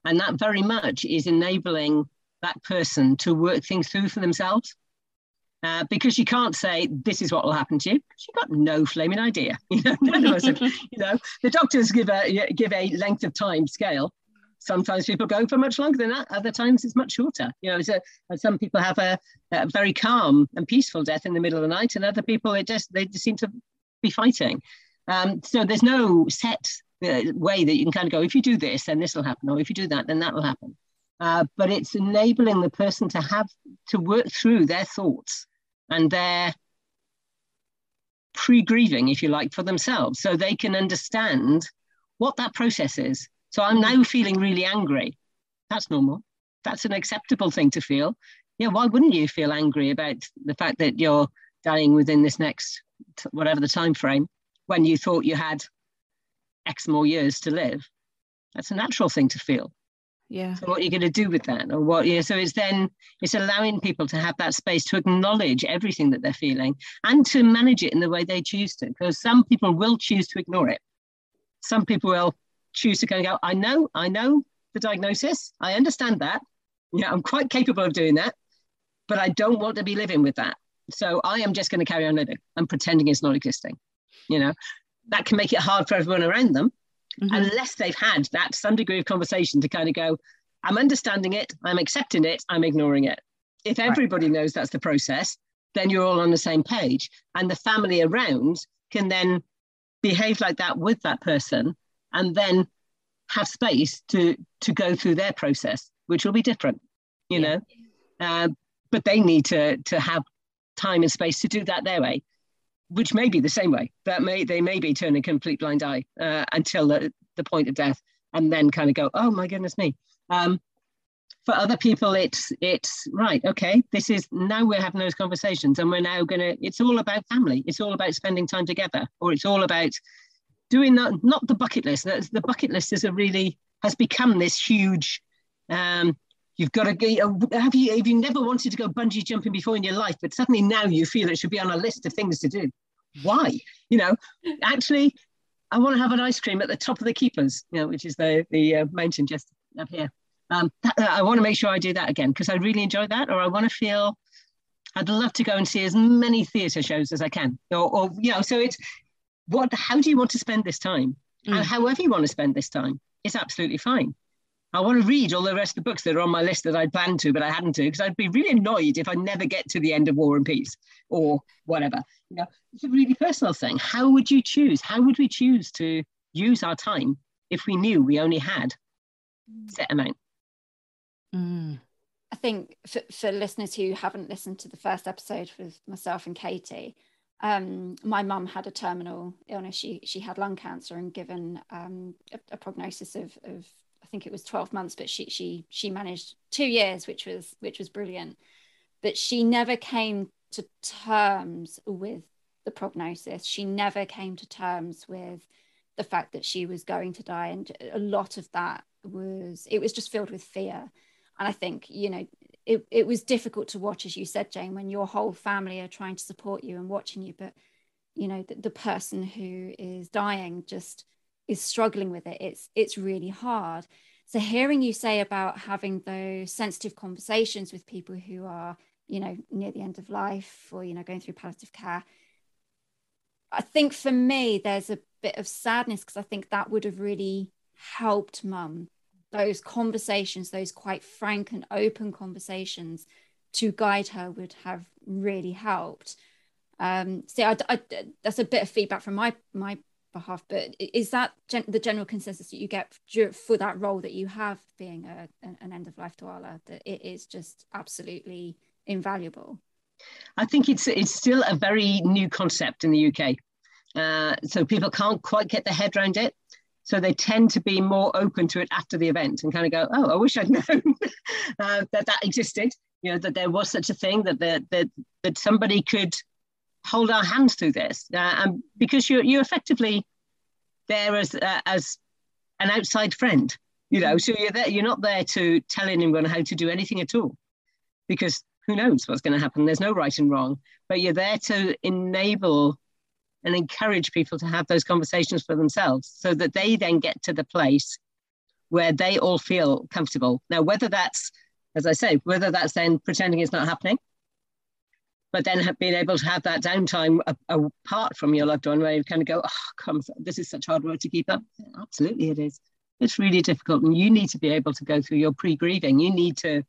and that very much is enabling that person to work things through for themselves uh, because you can't say this is what will happen to you. You've got no flaming idea. You know, none of us have, you know, the doctors give a give a length of time scale. Sometimes people go for much longer than that. Other times it's much shorter. You know, so some people have a, a, very calm and peaceful death in the middle of the night, and other people it just they just seem to be fighting. Um, so there's no set uh, way that you can kind of go. If you do this, then this will happen, or if you do that, then that will happen. Uh, but it's enabling the person to have to work through their thoughts and their pre-grieving, if you like, for themselves, so they can understand what that process is. So I'm now feeling really angry. That's normal. That's an acceptable thing to feel. Yeah, why wouldn't you feel angry about the fact that you're dying within this next whatever the time frame when you thought you had X more years to live? That's a natural thing to feel. Yeah. So what are you going to do with that? Or what yeah so it's then it's allowing people to have that space to acknowledge everything that they're feeling and to manage it in the way they choose to because some people will choose to ignore it. Some people will choose to kind of go i know i know the diagnosis. I understand that. Yeah i'm quite capable of doing that but i don't want to be living with that. So i am just going to carry on living. And pretending it's not existing you know that can make it hard for everyone around them mm-hmm. unless they've had that some degree of conversation to kind of go, I'm understanding it, I'm accepting it, I'm ignoring it. If everybody right. knows that's the process, then you're all on the same page. And the family around can then behave like that with that person and then have space to to go through their process, which will be different, you yeah. know. Uh, but they need to to have time and space to do that their way which may be the same way. That may they may be turning a complete blind eye uh, until the, the point of death, and then kind of go, oh my goodness me. Um, for other people, it's it's right. Okay, this is now we're having those conversations, and we're now gonna. It's all about family. It's all about spending time together, or it's all about doing not not the bucket list. The bucket list is a really has become this huge. Um, you've got to go. Have you have you never wanted to go bungee jumping before in your life, but suddenly now you feel it should be on a list of things to do? Why? You know, actually, I want to have an ice cream at the top of the keepers, you know, which is the the uh, mountain just up here. Um, that, I want to make sure I do that again because I really enjoy that, or I want to feel. I'd love to go and see as many theatre shows as I can, or, or you know. So it's what? How do you want to spend this time? Mm. And however you want to spend this time, it's absolutely fine. I want to read all the rest of the books that are on my list that I'd planned to, but I hadn't to, because I'd be really annoyed if I never get to the end of War and Peace or whatever. You know, it's a really personal thing. How would you choose? How would we choose to use our time if we knew we only had set amount? Mm. I think for, for listeners who haven't listened to the first episode with myself and Katie, um, my mum had a terminal illness. She she had lung cancer and given um, a, a, prognosis of, of I think it was 12 months, but she she she managed two years, which was which was brilliant. But she never came to terms with the prognosis. She never came to terms with the fact that she was going to die, and a lot of that was it was just filled with fear. And I think you know it, it was difficult to watch, as you said, Jane, when your whole family are trying to support you and watching you, but you know the, the person who is dying just is struggling with it. It's it's really hard. So hearing you say about having those sensitive conversations with people who are, you know, near the end of life or you know going through palliative care, I think for me there's a bit of sadness because I think that would have really helped mum those conversations, those quite frank and open conversations to guide her would have really helped. Um, so I, I, that's a bit of feedback from my my behalf, but is that gen- the general consensus that you get for that role that you have being a, an end of life doula, that it is just absolutely invaluable? I think it's it's still a very new concept in the UK. Uh, so people can't quite get their head around it. So they tend to be more open to it after the event and kind of go, oh, I wish I'd known uh, that that existed, you know, that there was such a thing, that, that, that, that somebody could hold our hands through this. Uh, and because you're, you're effectively there as, uh, as an outside friend, you know, so you're there, you're not there to tell anyone how to do anything at all because who knows what's going to happen. There's no right and wrong, but you're there to enable and encourage people to have those conversations for themselves so that they then get to the place where they all feel comfortable. Now, whether that's, as I say, whether that's then pretending it's not happening, but then being able to have that downtime apart from your loved one where you kind of go, oh, come, this is such hard work to keep up. Absolutely, it is. It's really difficult. And you need to be able to go through your pre grieving. You need to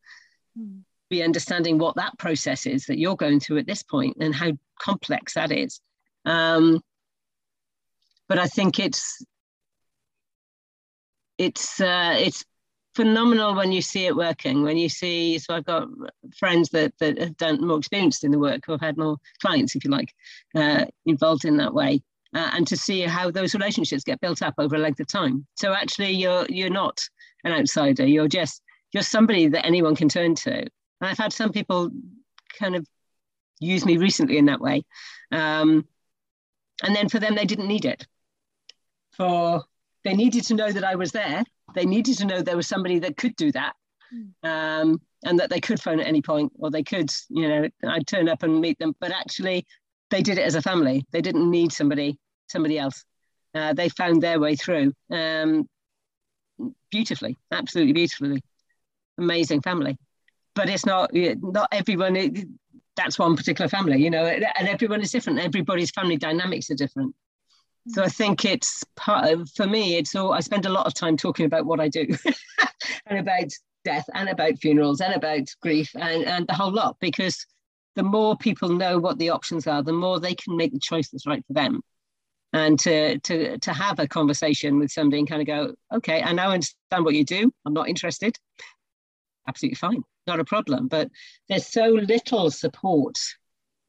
mm. be understanding what that process is that you're going through at this point and how complex that is. Um, but I think it's it's uh, it's phenomenal when you see it working. When you see, so I've got friends that that have done more experienced in the work, who have had more clients, if you like, uh, involved in that way, uh, and to see how those relationships get built up over a length of time. So actually, you're you're not an outsider. You're just you're somebody that anyone can turn to. And I've had some people kind of use me recently in that way. Um, and then for them, they didn't need it. For they needed to know that I was there. They needed to know there was somebody that could do that, hmm. um, and that they could phone at any point, or they could, you know, I'd turn up and meet them. But actually, they did it as a family. They didn't need somebody, somebody else. Uh, they found their way through um, beautifully, absolutely beautifully. Amazing family, but it's not not everyone. It, that's one particular family, you know, and everyone is different. Everybody's family dynamics are different. So I think it's part of, for me, it's all, I spend a lot of time talking about what I do and about death and about funerals and about grief and, and the whole lot, because the more people know what the options are, the more they can make the choice that's right for them. And to, to, to have a conversation with somebody and kind of go, okay, I now understand what you do. I'm not interested. Absolutely fine not a problem. But there's so little support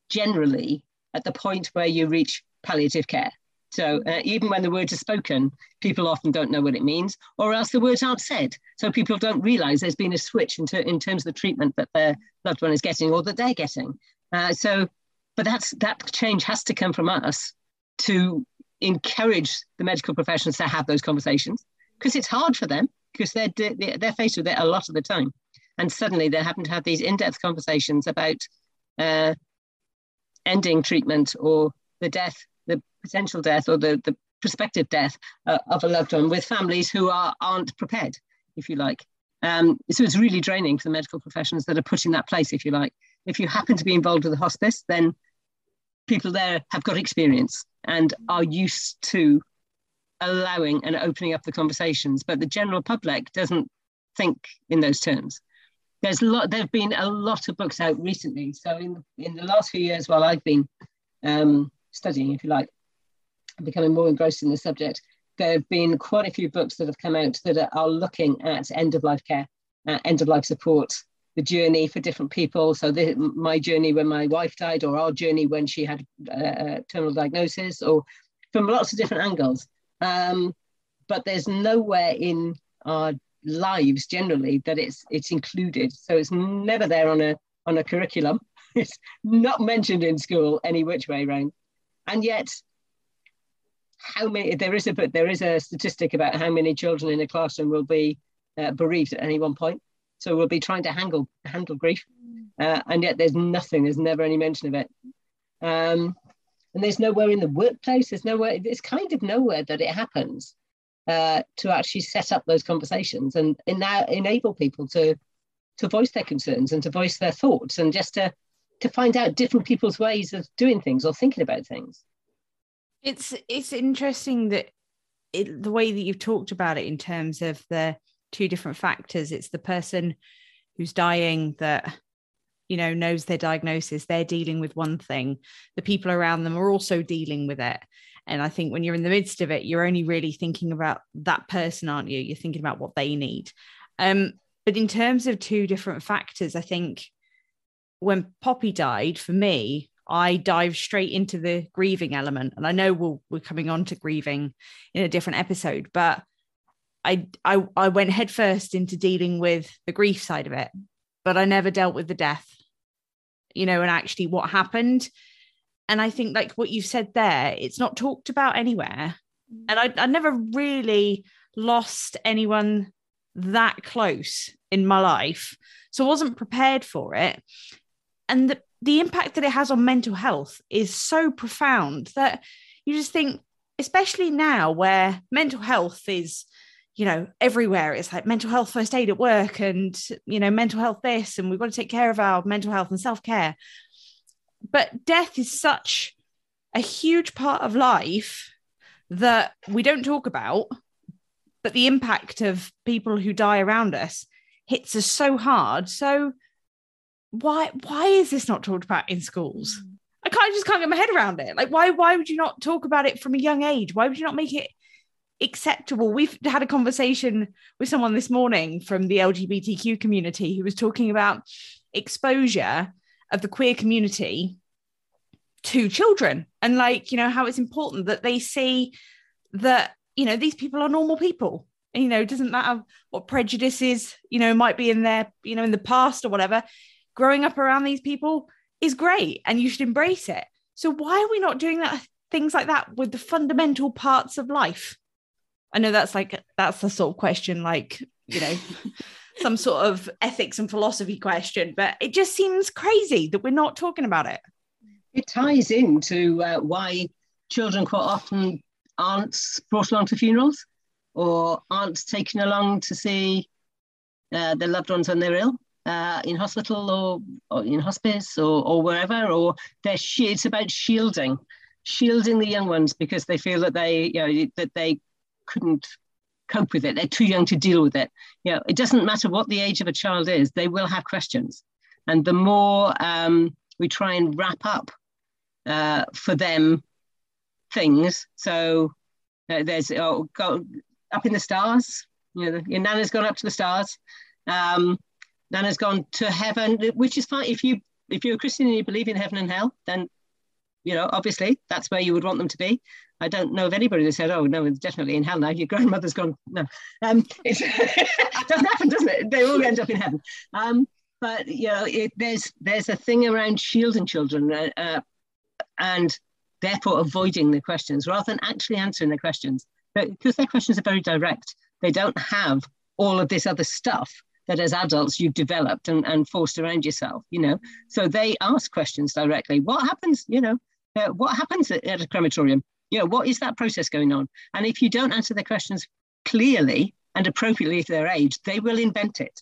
generally at the point where you reach palliative care. So uh, even when the words are spoken, people often don't know what it means, or else the words aren't said. So people don't realize there's been a switch in, ter- in terms of the treatment that their loved one is getting or that they're getting. Uh, so, but that's that change has to come from us to encourage the medical professionals to have those conversations because it's hard for them because they're, they're faced with it a lot of the time and suddenly they happen to have these in-depth conversations about uh, ending treatment or the death, potential death or the, the prospective death uh, of a loved one with families who are, aren't prepared, if you like. Um, so it's really draining for the medical professions that are put in that place, if you like. If you happen to be involved with a hospice, then people there have got experience and are used to allowing and opening up the conversations, but the general public doesn't think in those terms. There's a lot. There've been a lot of books out recently. So in in the last few years, while I've been um, studying, if you like, becoming more engrossed in the subject, there have been quite a few books that have come out that are, looking at end of life care, uh, end of life support, the journey for different people. So the, my journey when my wife died, or our journey when she had a terminal diagnosis, or from lots of different angles. Um, but there's nowhere in our lives generally that it's it's included. So it's never there on a on a curriculum. It's not mentioned in school any which way around. And yet, how many? There is a but there is a statistic about how many children in a classroom will be uh, bereaved at any one point. So we'll be trying to handle handle grief, uh, and yet there's nothing. There's never any mention of it. Um, and there's nowhere in the workplace. There's nowhere. It's kind of nowhere that it happens uh, to actually set up those conversations and now enable people to to voice their concerns and to voice their thoughts and just to to find out different people's ways of doing things or thinking about things. It's it's interesting that it, the way that you've talked about it in terms of the two different factors. It's the person who's dying that you know knows their diagnosis they're dealing with one thing. The people around them are also dealing with it. And i think when you're in the midst of it you're only really thinking about that person aren't you? You're thinking about what they need. Um but in terms of two different factors i think when poppy died for me i dive straight into the grieving element and i know we'll, we're coming on to grieving in a different episode but I, I I went headfirst into dealing with the grief side of it, but I never dealt with the death, you know, and actually what happened. And I think like what you said there, it's not talked about anywhere. And I, I never really lost anyone that close in my life. So I wasn't prepared for it. And the, the impact that it has on mental health is so profound that you just think, especially now where mental health is you know, everywhere. It's like mental health first aid at work and, you know, mental health this, and we've got to take care of our mental health and self care. But death is such a huge part of life that we don't talk about, but the impact of people who die around us hits us so hard. So, why why is this not talked about in schools? Mm. I can't I just can't get my head around it. Like, why why would you not talk about it from a young age? Why would you not make it acceptable. We've had a conversation with someone this morning from the LGBTQ community who was talking about exposure of the queer community to children and like you know how it's important that they see that you know these people are normal people and, you know it doesn't matter what prejudices you know might be in their you know in the past or whatever growing up around these people is great and you should embrace it so why are we not doing that things like that with the fundamental parts of life I know that's like that's the sort of question, like you know, some sort of ethics and philosophy question, but it just seems crazy that we're not talking about it. It ties into uh, why children quite often aren't brought along to funerals or aren't taken along to see uh, their loved ones when they're ill. Uh, in hospital or, or in hospice or, or wherever, or they're it's about shielding, shielding the young ones because they feel that they, you know, that they couldn't cope with it. They're too young to deal with it. You know, it doesn't matter what the age of a child is, they will have questions. And the more um, we try and wrap up uh, for them things, so uh, there's oh, go up in the stars. You know, your nana's gone up to the stars. Um, nana's gone to heaven, which is fine if you if you're a Christian and you believe in heaven and hell, then you know obviously that's where you would want them to be. I don't know of anybody that said, "Oh no, it's definitely in hell now." Your grandmother's gone. No, um, it doesn't happen, doesn't it? They all end up in heaven. Um, but you know, it, there's there's a thing around shielding children uh, uh, and therefore avoiding the questions rather than actually answering the questions because their questions are very direct. They don't have all of this other stuff that as adults you've developed and, and forced around yourself, you know. So they ask questions directly. What happens, you know, uh, what happens at, at a crematorium? you know, what is that process going on? And if you don't answer the questions clearly and appropriately to their age, they will invent it.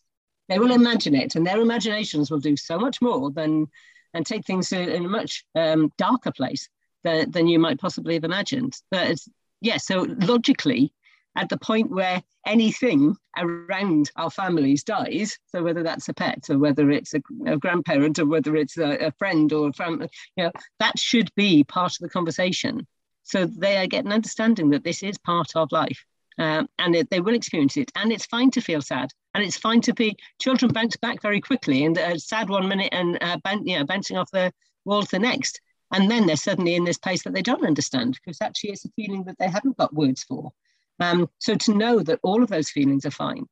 They will imagine it, and their imaginations will do so much more than and take things in a much um, darker place than, than you might possibly have imagined. But yeah, so logically, at the point where anything around our families dies, so whether that's a pet or whether it's a, a grandparent or whether it's a, a friend or a family, you know, that should be part of the conversation. So they get an understanding that this is part of life. Um, and it, they will experience it. And it's fine to feel sad, and it's fine to be. Children bounce back very quickly, and uh, sad one minute and uh, you know, bouncing off the walls the next, and then they're suddenly in this place that they don't understand because actually it's a feeling that they haven't got words for. Um, so to know that all of those feelings are fine,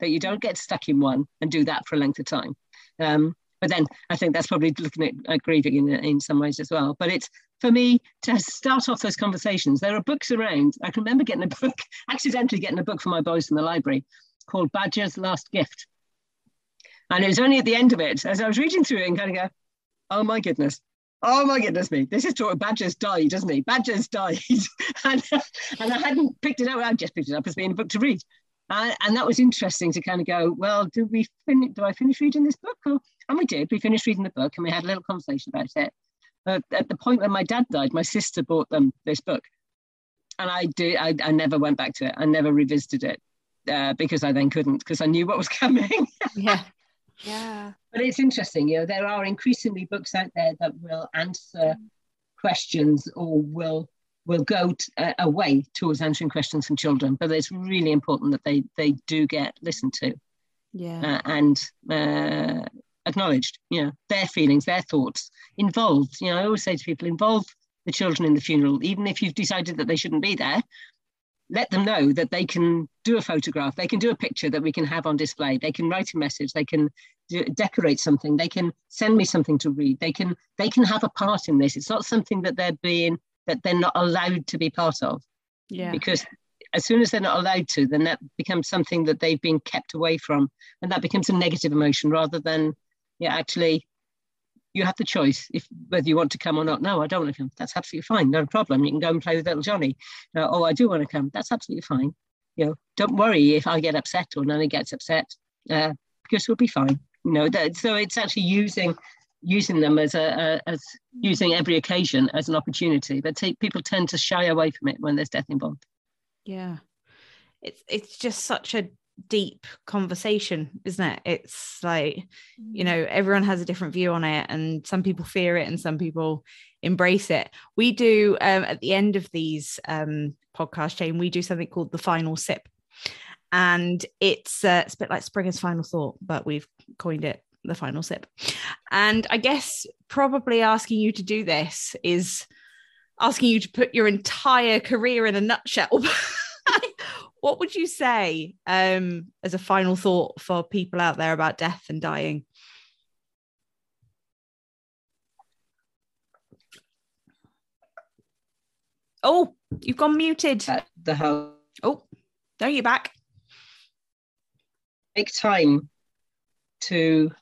that you don't get stuck in one and do that for a length of time. Um, but then I think that's probably looking at, at grieving in, in some ways as well. But it's for me to start off those conversations. There are books around. I can remember getting a book, accidentally getting a book for my boys in the library called Badger's Last Gift. And it was only at the end of it, as I was reading through it and kind of go, oh my goodness, oh my goodness me, this is talking, Badger's died, doesn't he? Badger's died. and, and I hadn't picked it up, I just picked it up as being a book to read. And that was interesting to kind of go, well, do we fin- do I finish reading this book? Or, and we did. We finished reading the book and we had a little conversation about it. Uh, at the point when my dad died, my sister bought them this book, and I did. I, I never went back to it. I never revisited it uh, because I then couldn't because I knew what was coming. yeah, yeah. But it's interesting. You know, there are increasingly books out there that will answer questions or will will go t- uh, away towards answering questions from children. But it's really important that they they do get listened to. Yeah. Uh, and uh, acknowledged, you know, their feelings, their thoughts, involved. You know, I always say to people, involve the children in the funeral, even if you've decided that they shouldn't be there. Let them know that they can do a photograph, they can do a picture that we can have on display, they can write a message, they can do, decorate something, they can send me something to read, they can they can have a part in this. It's not something that they're being that they're not allowed to be part of. Yeah. Because as soon as they're not allowed to, then that becomes something that they've been kept away from, and that becomes a negative emotion rather than yeah, actually, you have the choice if whether you want to come or not. No, I don't want to come. That's absolutely fine. No problem. You can go and play with little Johnny. Uh, oh, I do want to come. That's absolutely fine. You know, don't worry if I get upset or Nanny gets upset uh, because we'll be fine. You know, that, so it's actually using using them as a, a, as using every occasion as an opportunity. But people tend to shy away from it when there's death involved. Yeah, it's it's just such a deep conversation isn't it? It's like you mm. know everyone has a different view on it and some people fear it and some people embrace it. We do um, at the end of these um, podcast Jane we do something called the final sip. And it's uh, it's a bit like Springer's final thought but we've coined it the final sip. And i guess probably asking you to do this is asking you to put your entire career in a nutshell what would you say um, as a final thought for people out there about death and dying? Oh, you've gone muted. The. Oh, there you're back. Make time to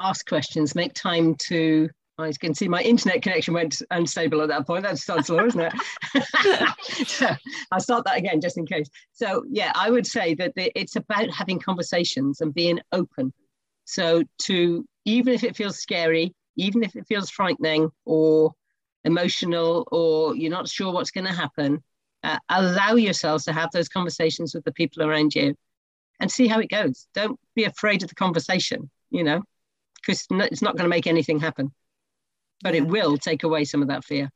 ask questions. Make time to I can see my internet connection went unstable at that point. That's so slow, isn't it? so I'll start that again just in case. So yeah, I would say that it's about having conversations and being open. So to even if it feels scary, even if it feels frightening or emotional, or you're not sure what's going to happen, uh, allow yourselves to have those conversations with the people around you, and see how it goes. Don't be afraid of the conversation. You know, because it's not going to make anything happen but it will take away some of that fear.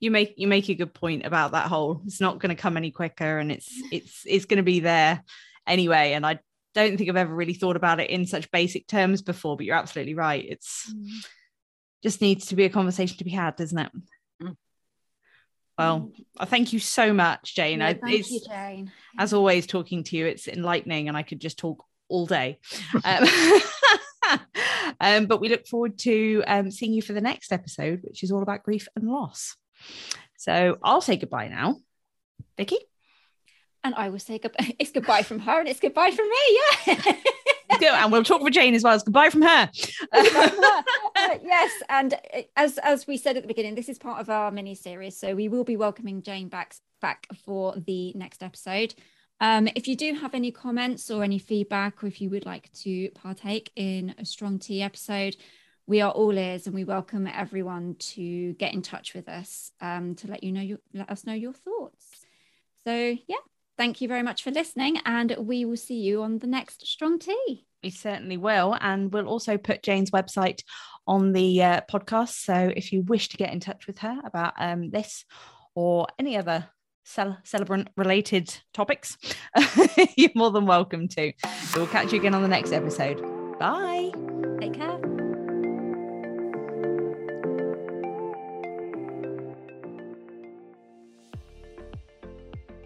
You make you make a good point about that whole it's not going to come any quicker and it's it's it's going to be there anyway. And i don't think i've ever really thought about it in such basic terms before but you're absolutely right. It's mm. just needs to be a conversation to be had doesn't it? Mm. well I thank you so much Jane. Yeah, thank I, you, Jane. as always talking to you it's enlightening and i could just talk all day. Um, um, but we look forward to um, seeing you for the next episode, which is all about grief and loss. So I'll say goodbye now. Vicky? And I will say goodbye. It's goodbye from her and it's goodbye from me. Yeah. and we'll talk for Jane as well. It's goodbye from her. uh, yes, and uh, as as we said at the beginning, this is part of our mini series, so we will be welcoming Jane back back for the next episode. Um, if you do have any comments or any feedback, or if you would like to partake in a Strong Tea episode, we are all ears and we welcome everyone to get in touch with us um, to let you know your, let us know your thoughts. So yeah, thank you very much for listening, and we will see you on the next Strong Tea. We certainly will, and we'll also put Jane's website on the uh, podcast. So if you wish to get in touch with her about um, this or any other cel- celebrant related topics, you're more than welcome to. So We'll catch you again on the next episode. Bye. Take care.